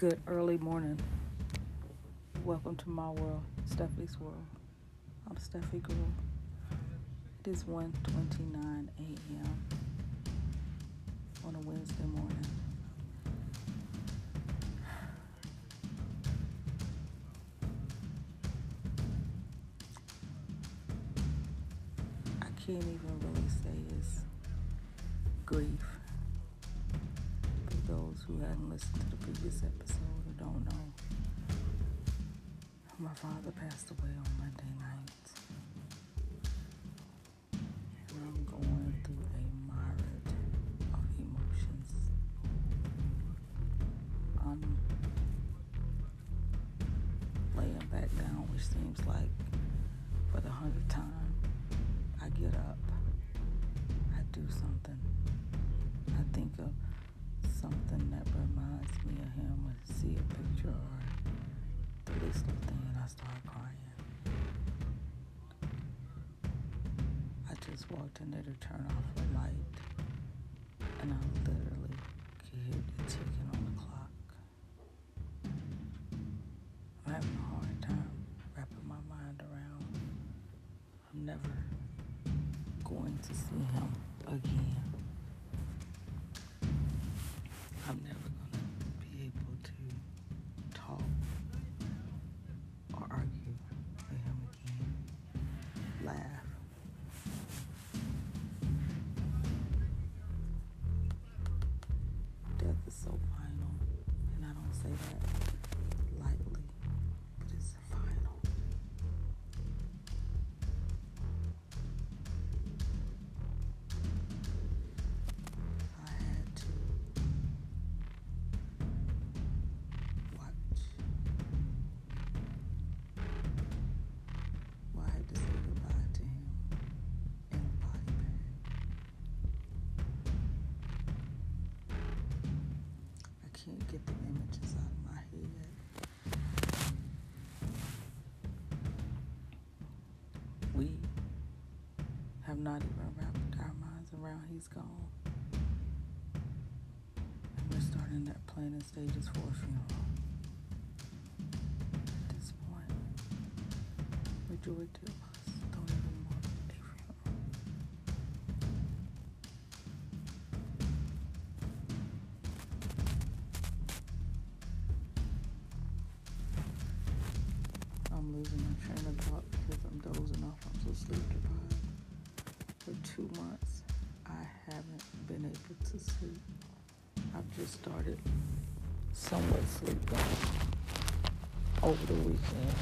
Good early morning. Welcome to my world, Steffie's world. I'm Steffie Girl. It is 1.29 a.m. on a Wednesday morning. I can't even really say it's grief. Those who hadn't listened to the previous episode or don't know, my father passed away on Monday night. And I'm going through a myriad of emotions. I'm laying back down, which seems like for the hundredth time, picture or the least little thing and I start crying. I just walked in there to turn off the light and I literally get the images out of my head. We have not even wrapped our minds around he's gone. And we're starting that planning stages for a funeral. At this point, majority of us don't losing my train of thought because I'm dozing off. I'm so sleep deprived. For two months, I haven't been able to sleep. I've just started somewhat sleeping over the weekend.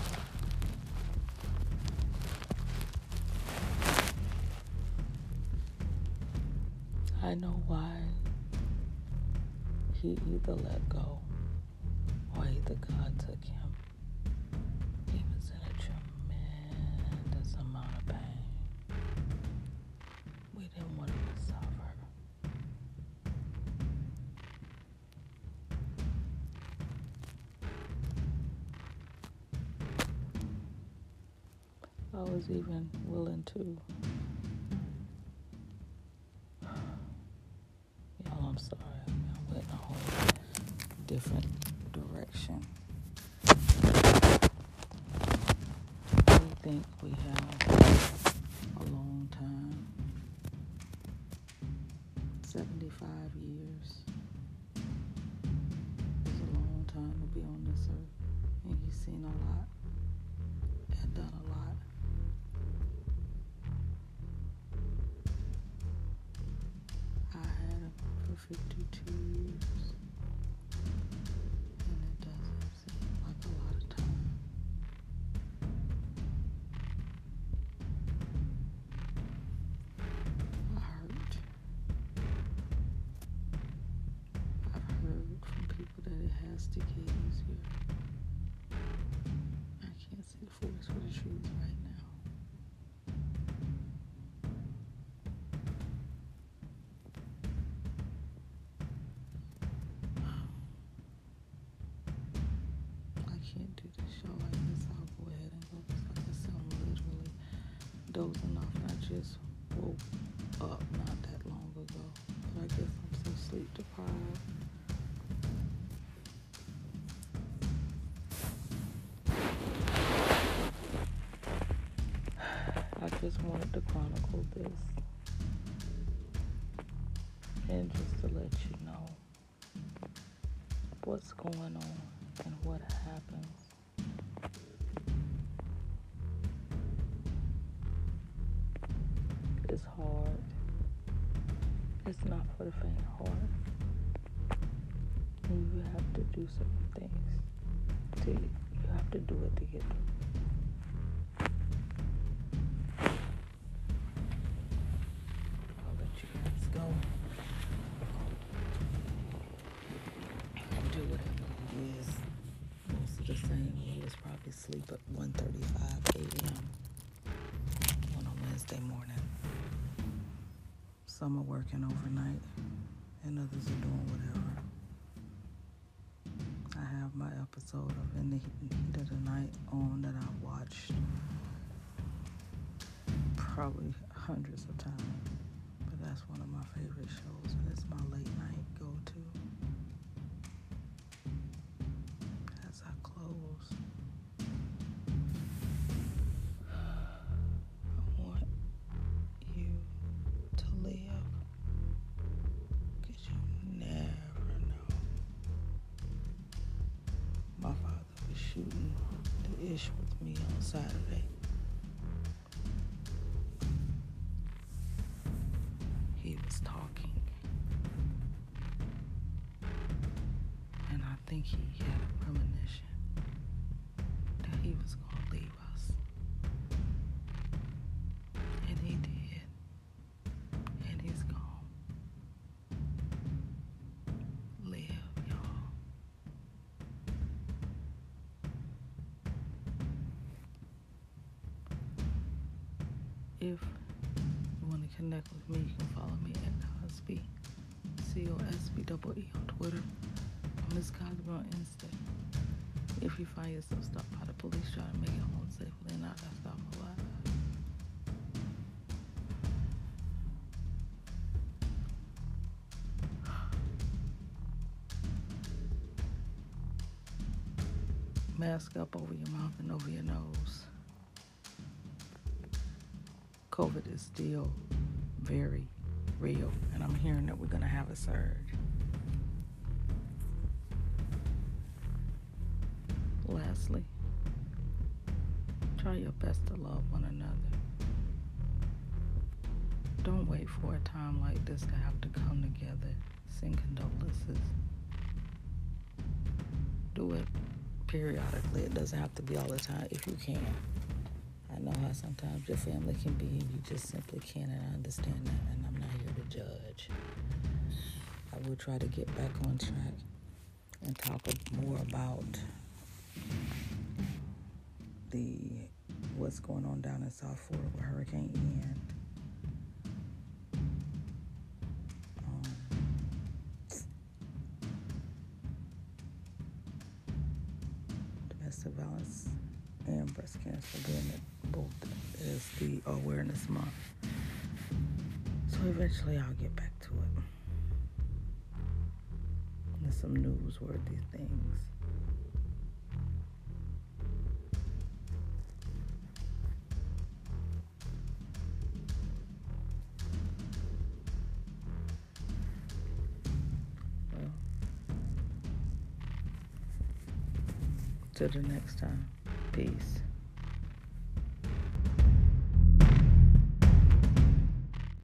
I know why he either let go or either God took him. Amount of pain. We didn't want him to suffer. I was even willing to. Think we have a long time 75 years is a long time to be on this earth, and you've seen a lot and done a lot. To easier. I can't see the forest for the trees right now. I can't do this show like this. I'll go ahead and go because like said, I'm literally dozing off I just woke up not that long ago. But I guess I'm so sleep deprived. Just wanted to chronicle this and just to let you know what's going on and what happens. It's hard. It's not for the faint heart. You have to do certain things. To, you have to do it to get through. Was probably asleep at 1.35 a.m. on a Wednesday morning. Some are working overnight and others are doing whatever. I have my episode of In the Heat of the Night on that I've watched probably hundreds of times. But that's one of my favorite shows and it's my late night shooting the ish with me on Saturday. He was talking. And I think he had a premonition If you want to connect with me, you can follow me at Cosbee, C O S B double E on Twitter, or Miss Cosbee on Insta. If you find yourself stopped by the police trying to make it home safely and not got stopped alive. Mask up over your mouth and over your nose. COVID is still very real, and I'm hearing that we're going to have a surge. Lastly, try your best to love one another. Don't wait for a time like this to have to come together, send condolences. Do it periodically. It doesn't have to be all the time if you can. I know how sometimes your family can be and you just simply can't, and I understand that, and I'm not here to judge. I will try to get back on track and talk more about the what's going on down in South Florida with Hurricane Ian. Um, domestic violence and breast cancer being both is the awareness month. So eventually I'll get back to it. There's some newsworthy things. Well, till the next time. Peace.